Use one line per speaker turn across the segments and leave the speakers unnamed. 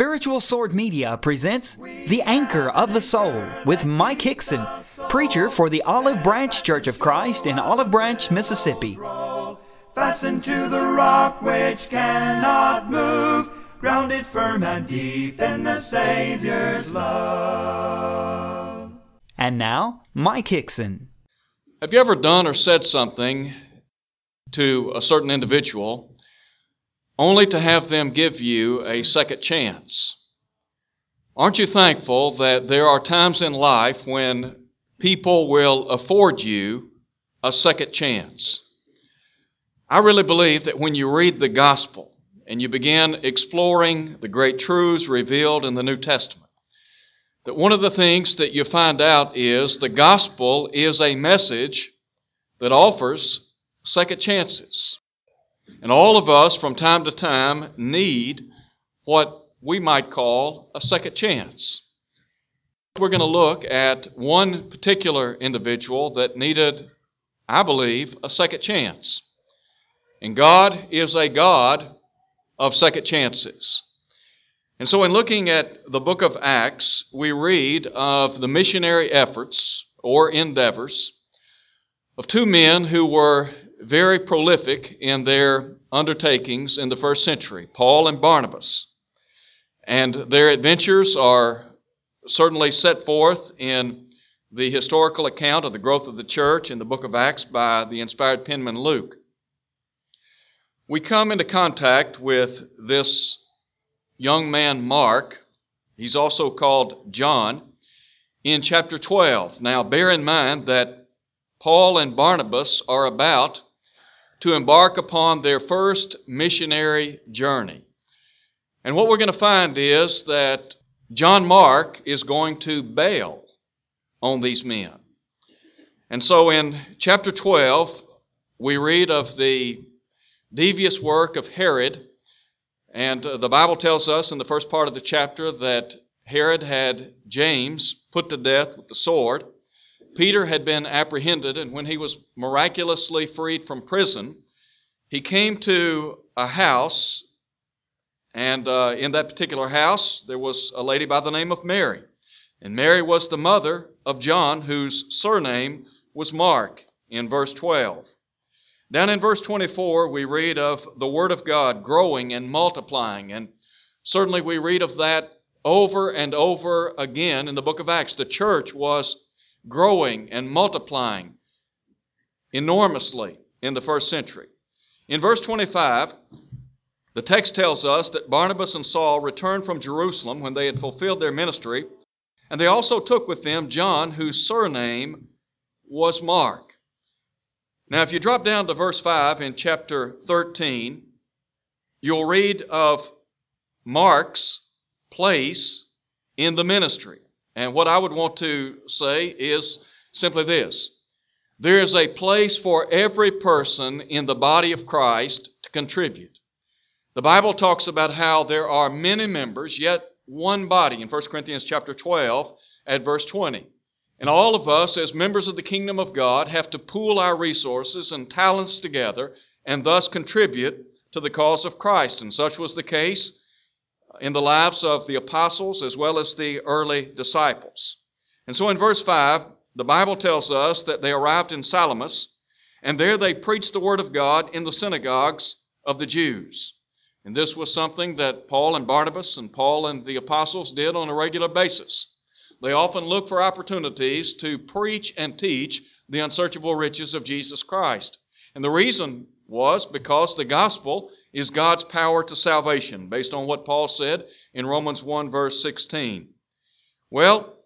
Spiritual Sword Media presents The Anchor of the Soul with Mike Hixson, preacher for the Olive Branch Church of Christ in Olive Branch, Mississippi.
Fastened to the rock which cannot move, grounded firm and deep in the Savior's love.
And now, Mike Hixson.
Have you ever done or said something to a certain individual only to have them give you a second chance. Aren't you thankful that there are times in life when people will afford you a second chance? I really believe that when you read the gospel and you begin exploring the great truths revealed in the New Testament, that one of the things that you find out is the gospel is a message that offers second chances. And all of us, from time to time, need what we might call a second chance. We're going to look at one particular individual that needed, I believe, a second chance. And God is a God of second chances. And so, in looking at the book of Acts, we read of the missionary efforts or endeavors of two men who were very prolific in their undertakings in the first century Paul and Barnabas. And their adventures are certainly set forth in the historical account of the growth of the church in the book of Acts by the inspired penman Luke. We come into contact with this young man, Mark. He's also called John in chapter 12. Now, bear in mind that Paul and Barnabas are about to embark upon their first missionary journey. And what we're going to find is that John Mark is going to bail on these men. And so in chapter 12, we read of the devious work of Herod. And uh, the Bible tells us in the first part of the chapter that Herod had James put to death with the sword. Peter had been apprehended, and when he was miraculously freed from prison, he came to a house, and uh, in that particular house, there was a lady by the name of Mary. And Mary was the mother of John, whose surname was Mark, in verse 12. Down in verse 24, we read of the Word of God growing and multiplying, and certainly we read of that over and over again in the book of Acts. The church was growing and multiplying enormously in the first century. In verse 25, the text tells us that Barnabas and Saul returned from Jerusalem when they had fulfilled their ministry, and they also took with them John, whose surname was Mark. Now, if you drop down to verse 5 in chapter 13, you'll read of Mark's place in the ministry. And what I would want to say is simply this there is a place for every person in the body of Christ to contribute. The Bible talks about how there are many members, yet one body in 1 Corinthians chapter 12 at verse 20. And all of us, as members of the kingdom of God, have to pool our resources and talents together and thus contribute to the cause of Christ. And such was the case in the lives of the apostles as well as the early disciples. And so in verse 5, the Bible tells us that they arrived in Salamis, and there they preached the Word of God in the synagogues of the Jews. And this was something that Paul and Barnabas and Paul and the apostles did on a regular basis. They often looked for opportunities to preach and teach the unsearchable riches of Jesus Christ. And the reason was because the gospel is God's power to salvation, based on what Paul said in Romans 1, verse 16. Well,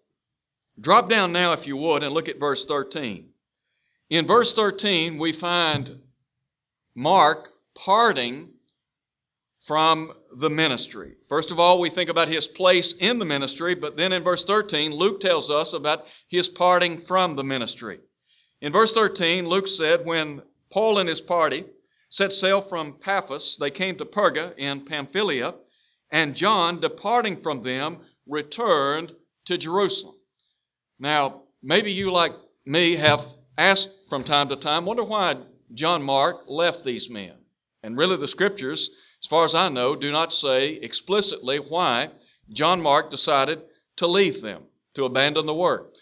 drop down now, if you would, and look at verse 13. In verse 13, we find Mark parting from the ministry. First of all, we think about his place in the ministry, but then in verse 13, Luke tells us about his parting from the ministry. In verse 13, Luke said, When Paul and his party set sail from Paphos, they came to Perga in Pamphylia, and John, departing from them, returned to Jerusalem. Now, maybe you, like me, have asked from time to time, wonder why John Mark left these men. And really, the scriptures, as far as I know, do not say explicitly why John Mark decided to leave them, to abandon the work.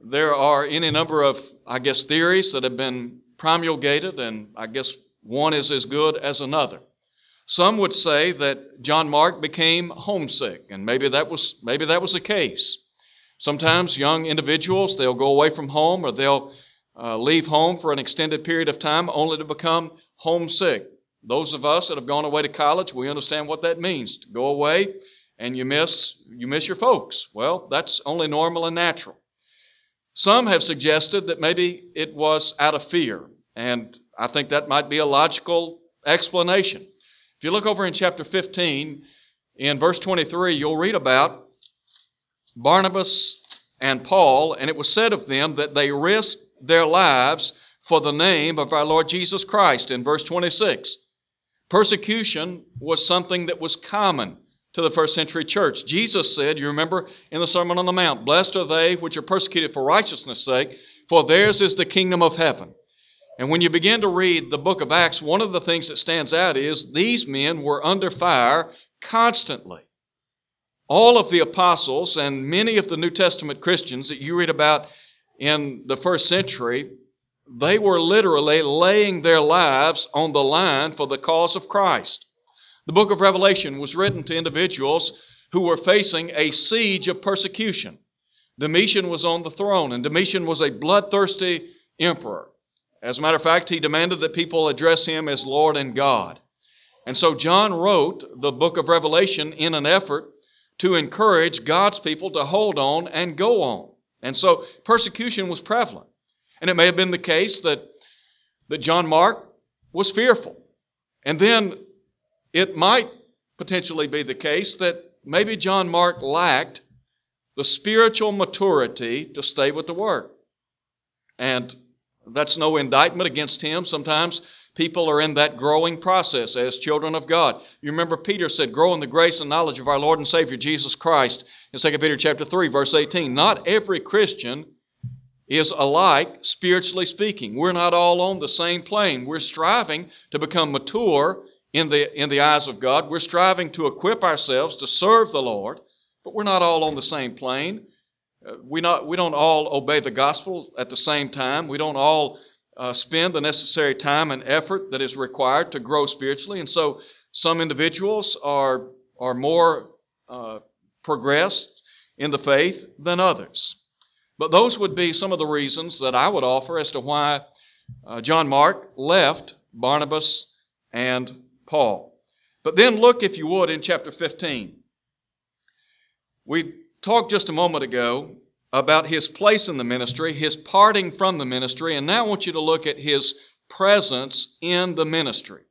There are any number of, I guess, theories that have been promulgated, and I guess one is as good as another. Some would say that John Mark became homesick, and maybe that was maybe that was the case. Sometimes young individuals they'll go away from home or they'll uh, leave home for an extended period of time only to become homesick. Those of us that have gone away to college, we understand what that means. To go away and you miss you miss your folks. Well, that's only normal and natural. Some have suggested that maybe it was out of fear, and I think that might be a logical explanation. If you look over in chapter 15, in verse 23, you'll read about Barnabas and Paul, and it was said of them that they risked their lives for the name of our Lord Jesus Christ in verse 26. Persecution was something that was common to the first century church. Jesus said, you remember in the Sermon on the Mount, Blessed are they which are persecuted for righteousness' sake, for theirs is the kingdom of heaven. And when you begin to read the book of Acts, one of the things that stands out is these men were under fire constantly. All of the apostles and many of the New Testament Christians that you read about in the first century, they were literally laying their lives on the line for the cause of Christ. The book of Revelation was written to individuals who were facing a siege of persecution. Domitian was on the throne, and Domitian was a bloodthirsty emperor. As a matter of fact, he demanded that people address him as Lord and God. And so John wrote the book of Revelation in an effort to encourage God's people to hold on and go on. And so persecution was prevalent. And it may have been the case that, that John Mark was fearful. And then it might potentially be the case that maybe John Mark lacked the spiritual maturity to stay with the work. And that's no indictment against him. Sometimes people are in that growing process as children of God. You remember Peter said, "Grow in the grace and knowledge of our Lord and Savior Jesus Christ." In 2 Peter chapter 3 verse 18, not every Christian is alike spiritually speaking. We're not all on the same plane. We're striving to become mature in the, in the eyes of God. We're striving to equip ourselves to serve the Lord, but we're not all on the same plane. Uh, we, not, we don't all obey the gospel at the same time. We don't all uh, spend the necessary time and effort that is required to grow spiritually. And so some individuals are, are more uh, progressed in the faith than others. But those would be some of the reasons that I would offer as to why uh, John Mark left Barnabas and Paul. But then look, if you would, in chapter 15. We talked just a moment ago about his place in the ministry, his parting from the ministry, and now I want you to look at his presence in the ministry.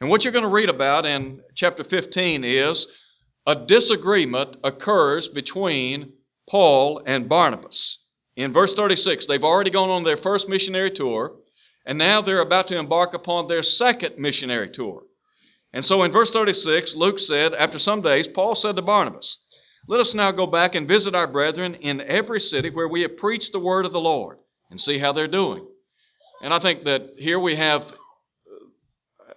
And what you're going to read about in chapter 15 is a disagreement occurs between Paul and Barnabas. In verse 36, they've already gone on their first missionary tour, and now they're about to embark upon their second missionary tour. And so in verse 36, Luke said, After some days, Paul said to Barnabas, Let us now go back and visit our brethren in every city where we have preached the word of the Lord and see how they're doing. And I think that here we have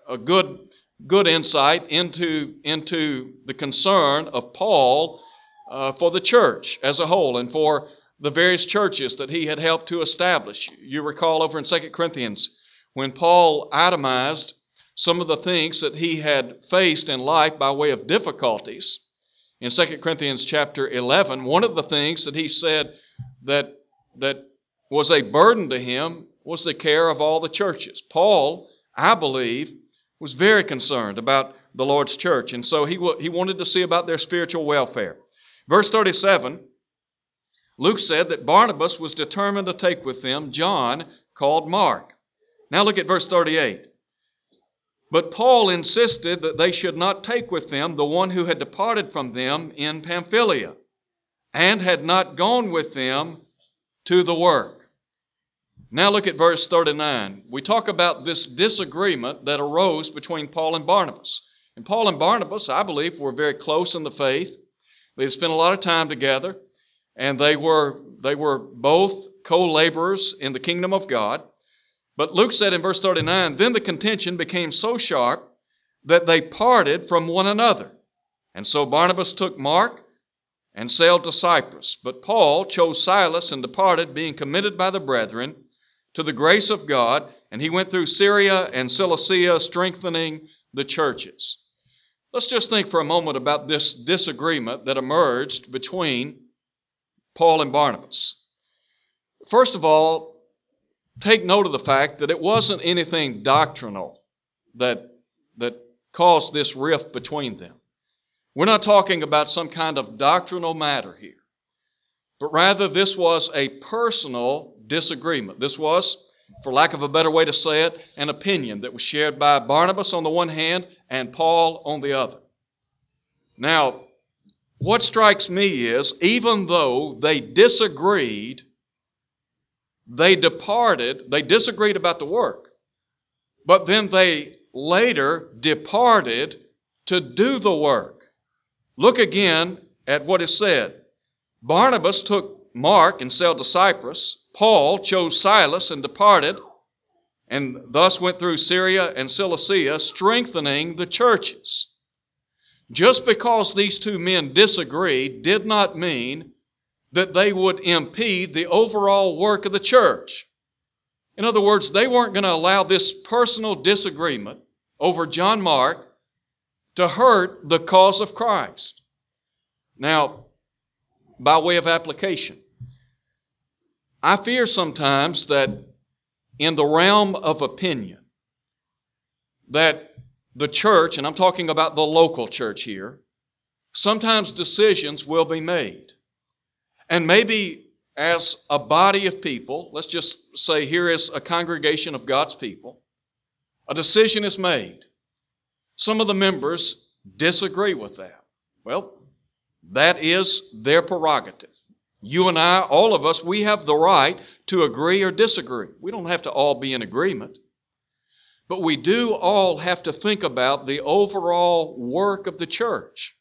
a good, good insight into, into the concern of Paul uh, for the church as a whole and for the various churches that he had helped to establish. You recall over in 2 Corinthians when Paul itemized some of the things that he had faced in life by way of difficulties. In 2 Corinthians chapter 11, one of the things that he said that, that was a burden to him was the care of all the churches. Paul, I believe, was very concerned about the Lord's church, and so he, he wanted to see about their spiritual welfare. Verse 37, Luke said that Barnabas was determined to take with them John, called Mark. Now look at verse 38. But Paul insisted that they should not take with them the one who had departed from them in Pamphylia and had not gone with them to the work. Now look at verse 39. We talk about this disagreement that arose between Paul and Barnabas. And Paul and Barnabas, I believe, were very close in the faith. They had spent a lot of time together, and they were, they were both co laborers in the kingdom of God. But Luke said in verse 39 Then the contention became so sharp that they parted from one another. And so Barnabas took Mark, and sailed to Cyprus. But Paul chose Silas and departed, being committed by the brethren to the grace of God, and he went through Syria and Cilicia, strengthening the churches. Let's just think for a moment about this disagreement that emerged between Paul and Barnabas. First of all, take note of the fact that it wasn't anything doctrinal that, that caused this rift between them. We're not talking about some kind of doctrinal matter here, but rather this was a personal disagreement. This was, for lack of a better way to say it, an opinion that was shared by Barnabas on the one hand and Paul on the other. Now, what strikes me is even though they disagreed, they departed, they disagreed about the work, but then they later departed to do the work. Look again at what is said. Barnabas took Mark and sailed to Cyprus. Paul chose Silas and departed, and thus went through Syria and Cilicia, strengthening the churches. Just because these two men disagreed did not mean that they would impede the overall work of the church. In other words, they weren't going to allow this personal disagreement over John Mark to hurt the cause of Christ. Now, by way of application, I fear sometimes that in the realm of opinion, that the church, and I'm talking about the local church here, sometimes decisions will be made. And maybe as a body of people, let's just say here is a congregation of God's people, a decision is made. Some of the members disagree with that. Well, that is their prerogative. You and I, all of us, we have the right to agree or disagree. We don't have to all be in agreement. But we do all have to think about the overall work of the church.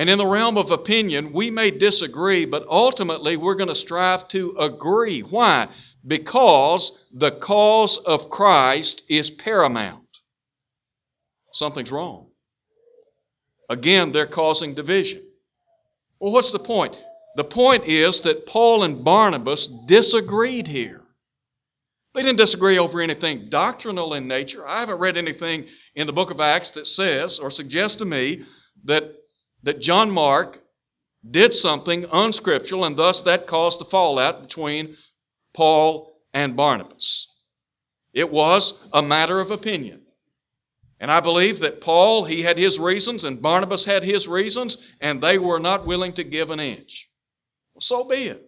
And in the realm of opinion, we may disagree, but ultimately we're going to strive to agree. Why? Because the cause of Christ is paramount something's wrong. Again, they're causing division. Well, what's the point? The point is that Paul and Barnabas disagreed here. They didn't disagree over anything doctrinal in nature. I haven't read anything in the book of Acts that says or suggests to me that, that John Mark did something unscriptural and thus that caused the fallout between Paul and Barnabas. It was a matter of opinion. And I believe that Paul, he had his reasons, and Barnabas had his reasons, and they were not willing to give an inch. Well, so be it.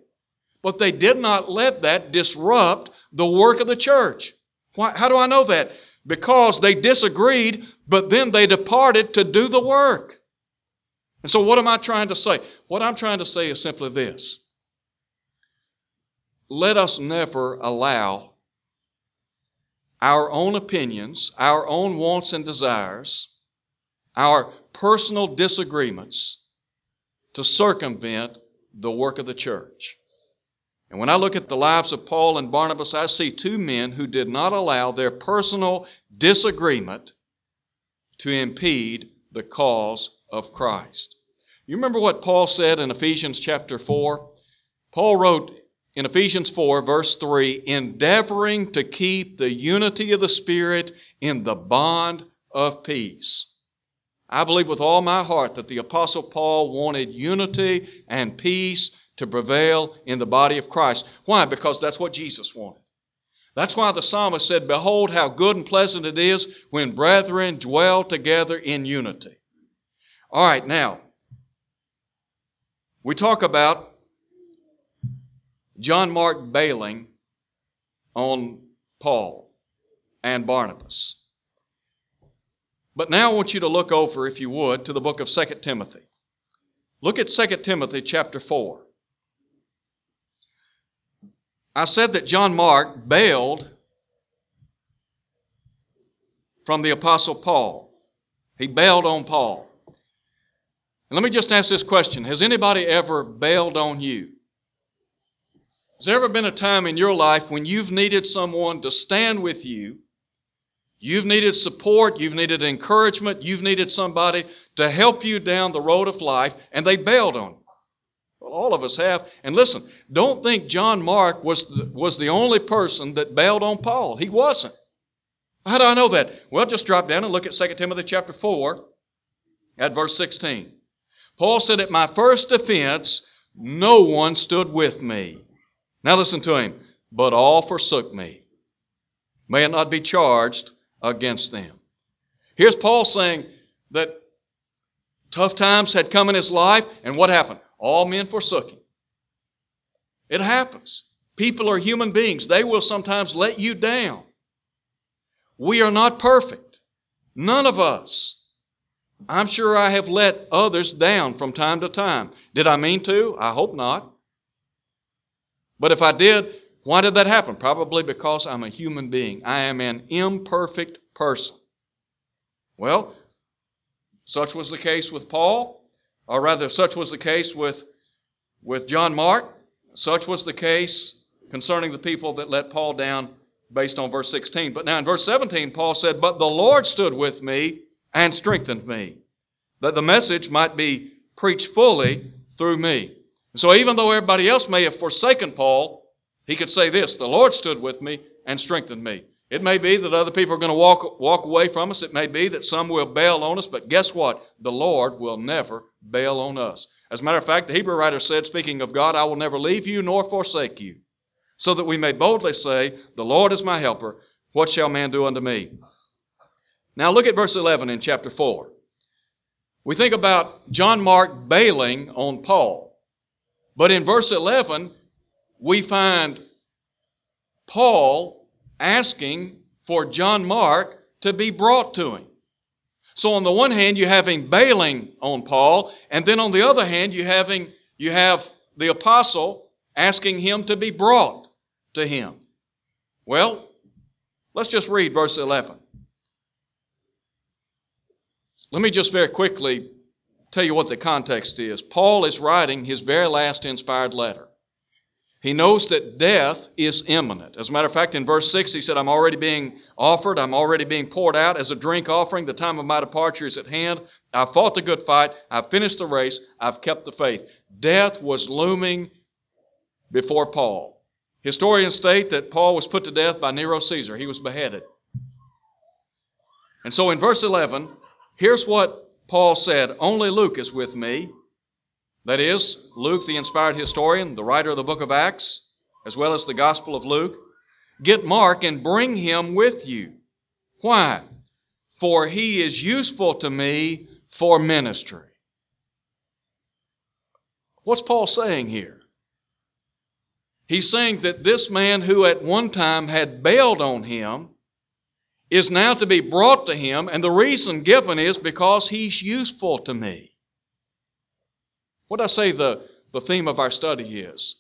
But they did not let that disrupt the work of the church. Why, how do I know that? Because they disagreed, but then they departed to do the work. And so, what am I trying to say? What I'm trying to say is simply this let us never allow our own opinions, our own wants and desires, our personal disagreements to circumvent the work of the church. And when I look at the lives of Paul and Barnabas, I see two men who did not allow their personal disagreement to impede the cause of Christ. You remember what Paul said in Ephesians chapter 4? Paul wrote in Ephesians 4, verse 3, endeavoring to keep the unity of the Spirit in the bond of peace. I believe with all my heart that the Apostle Paul wanted unity and peace to prevail in the body of Christ. Why? Because that's what Jesus wanted. That's why the psalmist said, Behold, how good and pleasant it is when brethren dwell together in unity. All right, now, we talk about John Mark bailing on Paul and Barnabas. But now I want you to look over, if you would, to the book of 2 Timothy. Look at 2 Timothy chapter 4. I said that John Mark bailed from the Apostle Paul. He bailed on Paul. And let me just ask this question Has anybody ever bailed on you? Has there ever been a time in your life when you've needed someone to stand with you? You've needed support, you've needed encouragement, you've needed somebody to help you down the road of life, and they bailed on you. Well, all of us have. And listen, don't think John Mark was the, was the only person that bailed on Paul. He wasn't. How do I know that? Well, just drop down and look at 2 Timothy chapter 4 at verse 16. Paul said, At my first offense, no one stood with me. Now listen to him. But all forsook me. May it not be charged against them. Here's Paul saying that tough times had come in his life, and what happened? All men forsook him. It happens. People are human beings. They will sometimes let you down. We are not perfect. None of us. I'm sure I have let others down from time to time. Did I mean to? I hope not. But if I did, why did that happen? Probably because I'm a human being. I am an imperfect person. Well, such was the case with Paul, or rather, such was the case with, with John Mark. Such was the case concerning the people that let Paul down based on verse 16. But now in verse 17, Paul said, But the Lord stood with me and strengthened me, that the message might be preached fully through me. so even though everybody else may have forsaken Paul, he could say this The Lord stood with me and strengthened me. It may be that other people are going to walk, walk away from us. It may be that some will bail on us, but guess what? The Lord will never bail on us. As a matter of fact, the Hebrew writer said, speaking of God, I will never leave you nor forsake you, so that we may boldly say, The Lord is my helper. What shall man do unto me? Now look at verse 11 in chapter 4. We think about John Mark bailing on Paul. But in verse 11, we find Paul asking for John Mark to be brought to him. So on the one hand, you have him bailing on Paul, and then on the other hand, you having you have the apostle asking him to be brought to him. Well, let's just read verse 11. Let me just very quickly tell you what the context is. Paul is writing his very last inspired letter. He knows that death is imminent. As a matter of fact, in verse 6, he said, I'm already being offered, I'm already being poured out as a drink offering. The time of my departure is at hand. I've fought the good fight, I've finished the race, I've kept the faith. Death was looming before Paul. Historians state that Paul was put to death by Nero Caesar, he was beheaded. And so in verse 11, Here's what Paul said Only Luke is with me. That is, Luke, the inspired historian, the writer of the book of Acts, as well as the Gospel of Luke. Get Mark and bring him with you. Why? For he is useful to me for ministry. What's Paul saying here? He's saying that this man who at one time had bailed on him is now to be brought to him, and the reason given is because he's useful to me. What I say the, the theme of our study is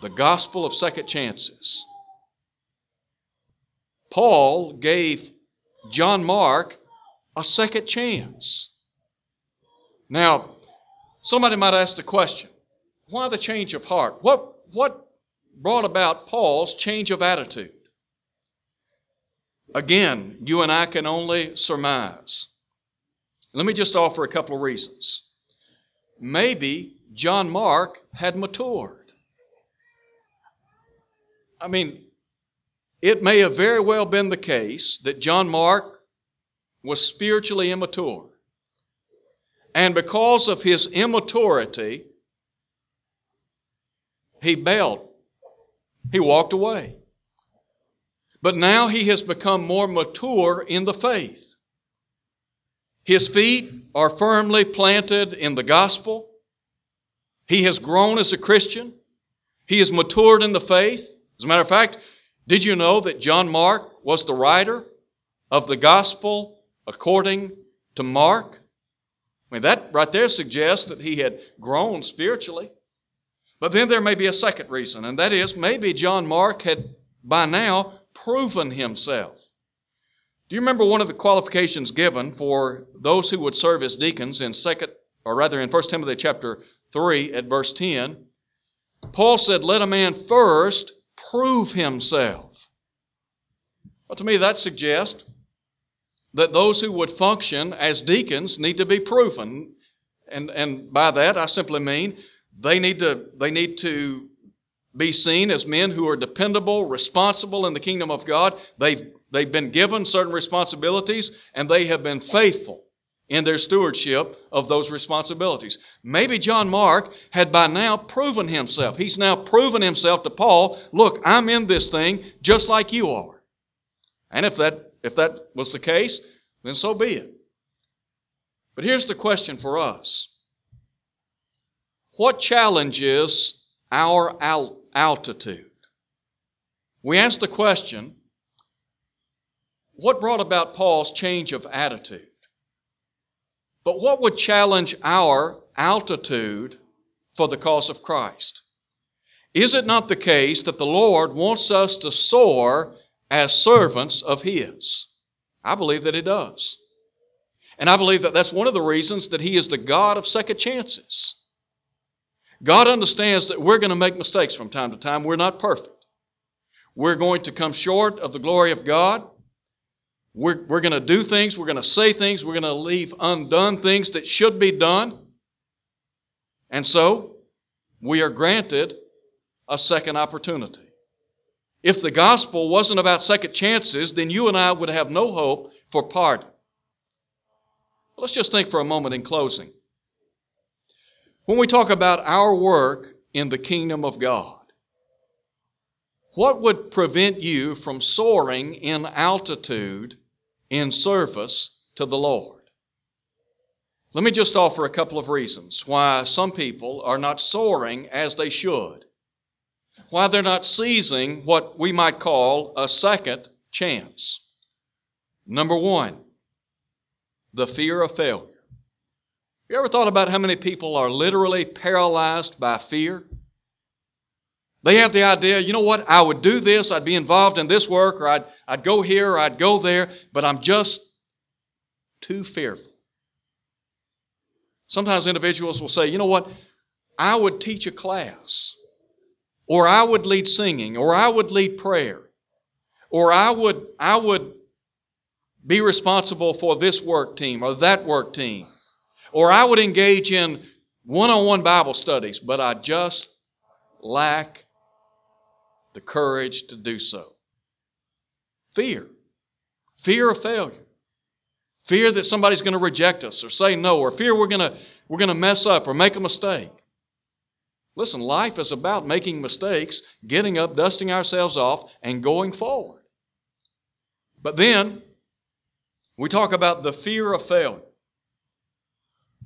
the gospel of second chances. Paul gave John Mark a second chance. Now, somebody might ask the question why the change of heart? What, what brought about Paul's change of attitude? Again, you and I can only surmise. Let me just offer a couple of reasons. Maybe John Mark had matured. I mean, it may have very well been the case that John Mark was spiritually immature. And because of his immaturity, he bailed. He walked away. But now he has become more mature in the faith. His feet are firmly planted in the gospel. He has grown as a Christian. He has matured in the faith. As a matter of fact, did you know that John Mark was the writer of the gospel according to Mark? I mean, that right there suggests that he had grown spiritually. But then there may be a second reason, and that is maybe John Mark had by now proven himself. Do you remember one of the qualifications given for those who would serve as deacons in second or rather in 1 Timothy chapter 3 at verse 10? Paul said, Let a man first prove himself. Well, to me, that suggests that those who would function as deacons need to be proven. And, and by that, I simply mean they need to, they need to be seen as men who are dependable, responsible in the kingdom of God. They've, they've been given certain responsibilities and they have been faithful in their stewardship of those responsibilities. Maybe John Mark had by now proven himself. He's now proven himself to Paul, look, I'm in this thing just like you are. And if that if that was the case, then so be it. But here's the question for us. What challenges our altitude? We ask the question, what brought about Paul's change of attitude? But what would challenge our altitude for the cause of Christ? Is it not the case that the Lord wants us to soar as servants of His? I believe that He does. And I believe that that's one of the reasons that He is the God of second chances. God understands that we're going to make mistakes from time to time. We're not perfect. We're going to come short of the glory of God. We're, we're going to do things, we're going to say things, we're going to leave undone things that should be done. And so, we are granted a second opportunity. If the gospel wasn't about second chances, then you and I would have no hope for pardon. Let's just think for a moment in closing. When we talk about our work in the kingdom of God, what would prevent you from soaring in altitude in service to the Lord? Let me just offer a couple of reasons why some people are not soaring as they should, why they're not seizing what we might call a second chance. Number one, the fear of failure. You ever thought about how many people are literally paralyzed by fear? They have the idea, you know what, I would do this, I'd be involved in this work, or I'd, I'd go here, or I'd go there, but I'm just too fearful. Sometimes individuals will say, you know what, I would teach a class, or I would lead singing, or I would lead prayer, or I would, I would be responsible for this work team or that work team, or I would engage in one on one Bible studies, but I just lack the courage to do so. Fear. Fear of failure. Fear that somebody's going to reject us or say no, or fear we're going to, we're going to mess up or make a mistake. Listen, life is about making mistakes, getting up, dusting ourselves off, and going forward. But then, we talk about the fear of failure.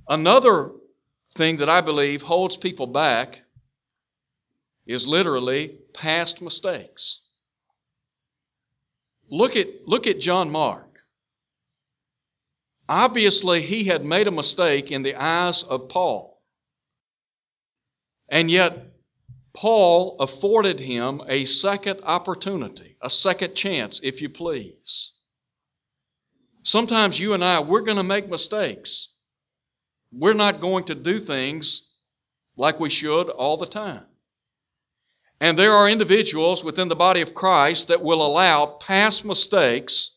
Another thing that I believe holds people back is literally past mistakes. Look at, look at John Mark. Obviously, he had made a mistake in the eyes of Paul. And yet, Paul afforded him a second opportunity, a second chance, if you please. Sometimes you and I, we're going to make mistakes. We're not going to do things like we should all the time. And there are individuals within the body of Christ that will allow past mistakes,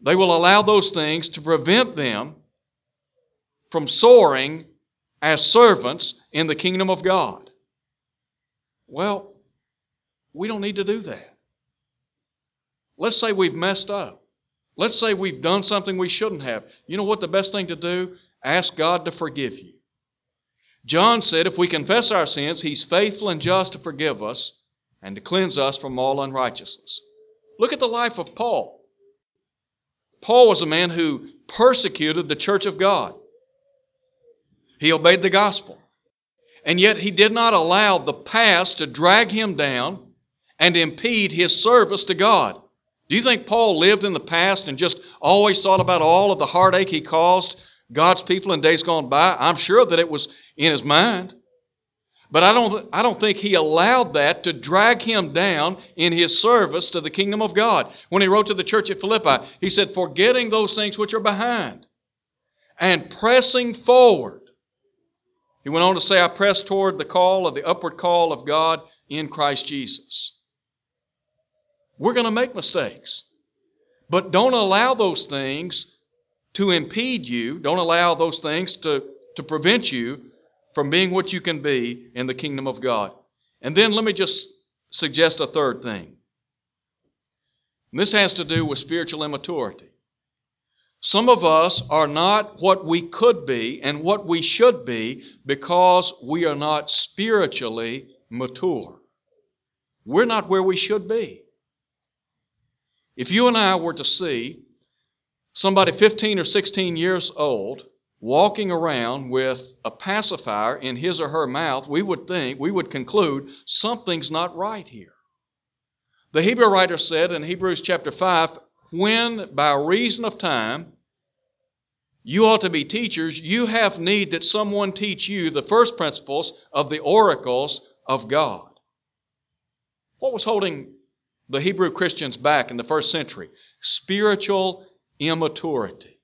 they will allow those things to prevent them from soaring as servants in the kingdom of God. Well, we don't need to do that. Let's say we've messed up. Let's say we've done something we shouldn't have. You know what the best thing to do? Ask God to forgive you. John said, if we confess our sins, he's faithful and just to forgive us and to cleanse us from all unrighteousness. Look at the life of Paul. Paul was a man who persecuted the church of God. He obeyed the gospel. And yet he did not allow the past to drag him down and impede his service to God. Do you think Paul lived in the past and just always thought about all of the heartache he caused God's people in days gone by? I'm sure that it was in his mind. But I don't, I don't think he allowed that to drag him down in his service to the kingdom of God. When he wrote to the church at Philippi, he said, Forgetting those things which are behind and pressing forward. He went on to say, I press toward the call of the upward call of God in Christ Jesus. We're going to make mistakes. But don't allow those things to impede you. Don't allow those things to, to prevent you from being what you can be in the kingdom of God. And then let me just suggest a third thing. And this has to do with spiritual immaturity. Some of us are not what we could be and what we should be because we are not spiritually mature. We're not where we should be. If you and I were to see somebody 15 or 16 years old walking around with a pacifier in his or her mouth, we would think, we would conclude something's not right here. The Hebrew writer said in Hebrews chapter 5 when by reason of time you ought to be teachers, you have need that someone teach you the first principles of the oracles of God. What was holding the Hebrew Christians back in the first century? Spiritual immaturity.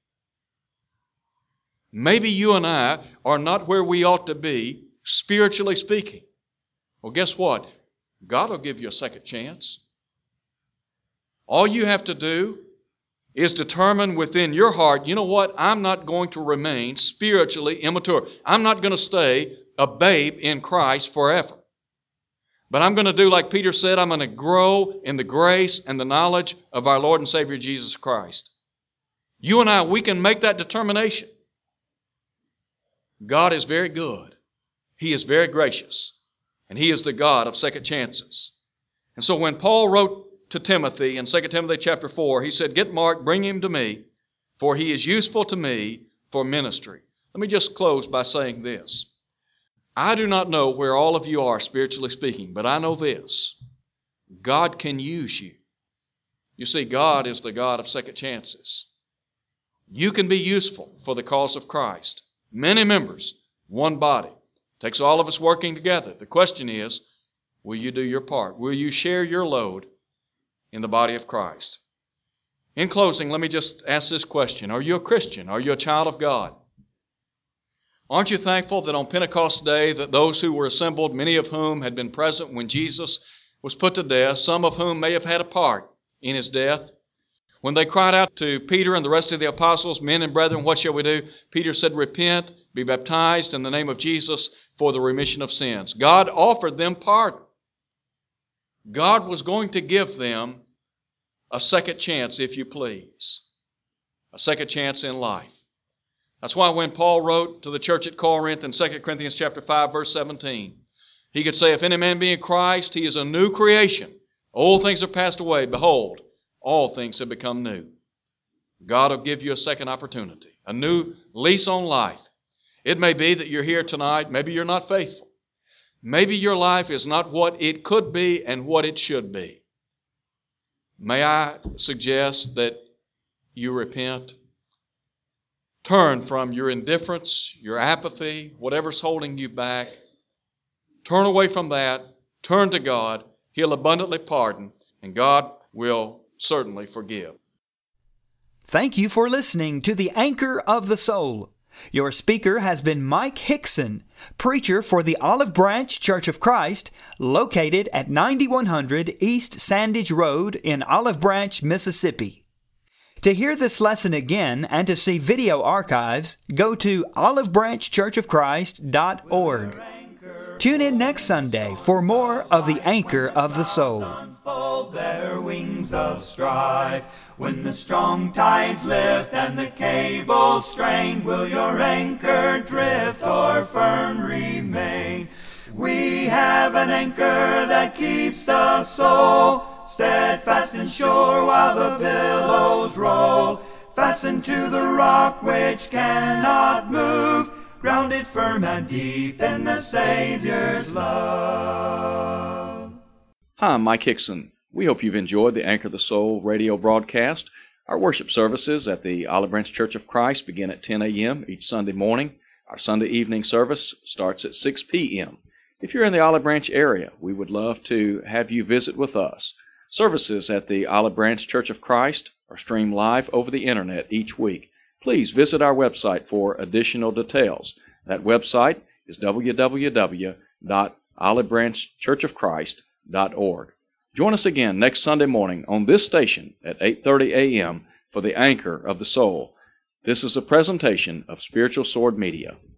Maybe you and I are not where we ought to be, spiritually speaking. Well, guess what? God will give you a second chance. All you have to do is determine within your heart, you know what? I'm not going to remain spiritually immature. I'm not going to stay a babe in Christ forever. But I'm going to do like Peter said, I'm going to grow in the grace and the knowledge of our Lord and Savior Jesus Christ. You and I, we can make that determination. God is very good. He is very gracious. And He is the God of second chances. And so when Paul wrote to Timothy in 2 Timothy chapter 4, he said, Get Mark, bring him to me, for he is useful to me for ministry. Let me just close by saying this. I do not know where all of you are, spiritually speaking, but I know this God can use you. You see, God is the God of second chances. You can be useful for the cause of Christ. Many members, one body. It takes all of us working together. The question is, will you do your part? Will you share your load in the body of Christ? In closing, let me just ask this question Are you a Christian? Are you a child of God? Aren't you thankful that on Pentecost Day that those who were assembled, many of whom had been present when Jesus was put to death, some of whom may have had a part in his death, when they cried out to Peter and the rest of the apostles, Men and brethren, what shall we do? Peter said, Repent, be baptized in the name of Jesus for the remission of sins. God offered them pardon. God was going to give them a second chance, if you please, a second chance in life. That's why when Paul wrote to the church at Corinth in 2 Corinthians chapter 5 verse 17, he could say if any man be in Christ, he is a new creation. Old things are passed away, behold, all things have become new. God will give you a second opportunity, a new lease on life. It may be that you're here tonight, maybe you're not faithful. Maybe your life is not what it could be and what it should be. May I suggest that you repent Turn from your indifference, your apathy, whatever's holding you back. Turn away from that. Turn to God. He'll abundantly pardon, and God will certainly forgive.
Thank you for listening to the Anchor of the Soul. Your speaker has been Mike Hixson, preacher for the Olive Branch Church of Christ, located at 9100 East Sandage Road in Olive Branch, Mississippi. To hear this lesson again and to see video archives, go to olivebranchchurchofchrist.org. Tune in next Sunday for more of the Anchor of the Soul.
Unfold their wings of strife. When the strong tides lift and the cables strain, will your anchor drift or firm remain? We have an anchor that keeps the soul steadfast and sure while the billows roll. Fastened to the rock which cannot move, grounded firm and deep in the Savior's love.
Hi, I'm Mike Hixson. We hope you've enjoyed the Anchor the Soul radio broadcast. Our worship services at the Olive Branch Church of Christ begin at 10 a.m. each Sunday morning. Our Sunday evening service starts at 6 p.m. If you're in the Olive Branch area, we would love to have you visit with us. Services at the Olive Branch Church of Christ are streamed live over the internet each week. Please visit our website for additional details. That website is www.olivebranchchurchofchrist.org. Join us again next Sunday morning on this station at 8:30 a.m. for the Anchor of the Soul. This is a presentation of Spiritual Sword Media.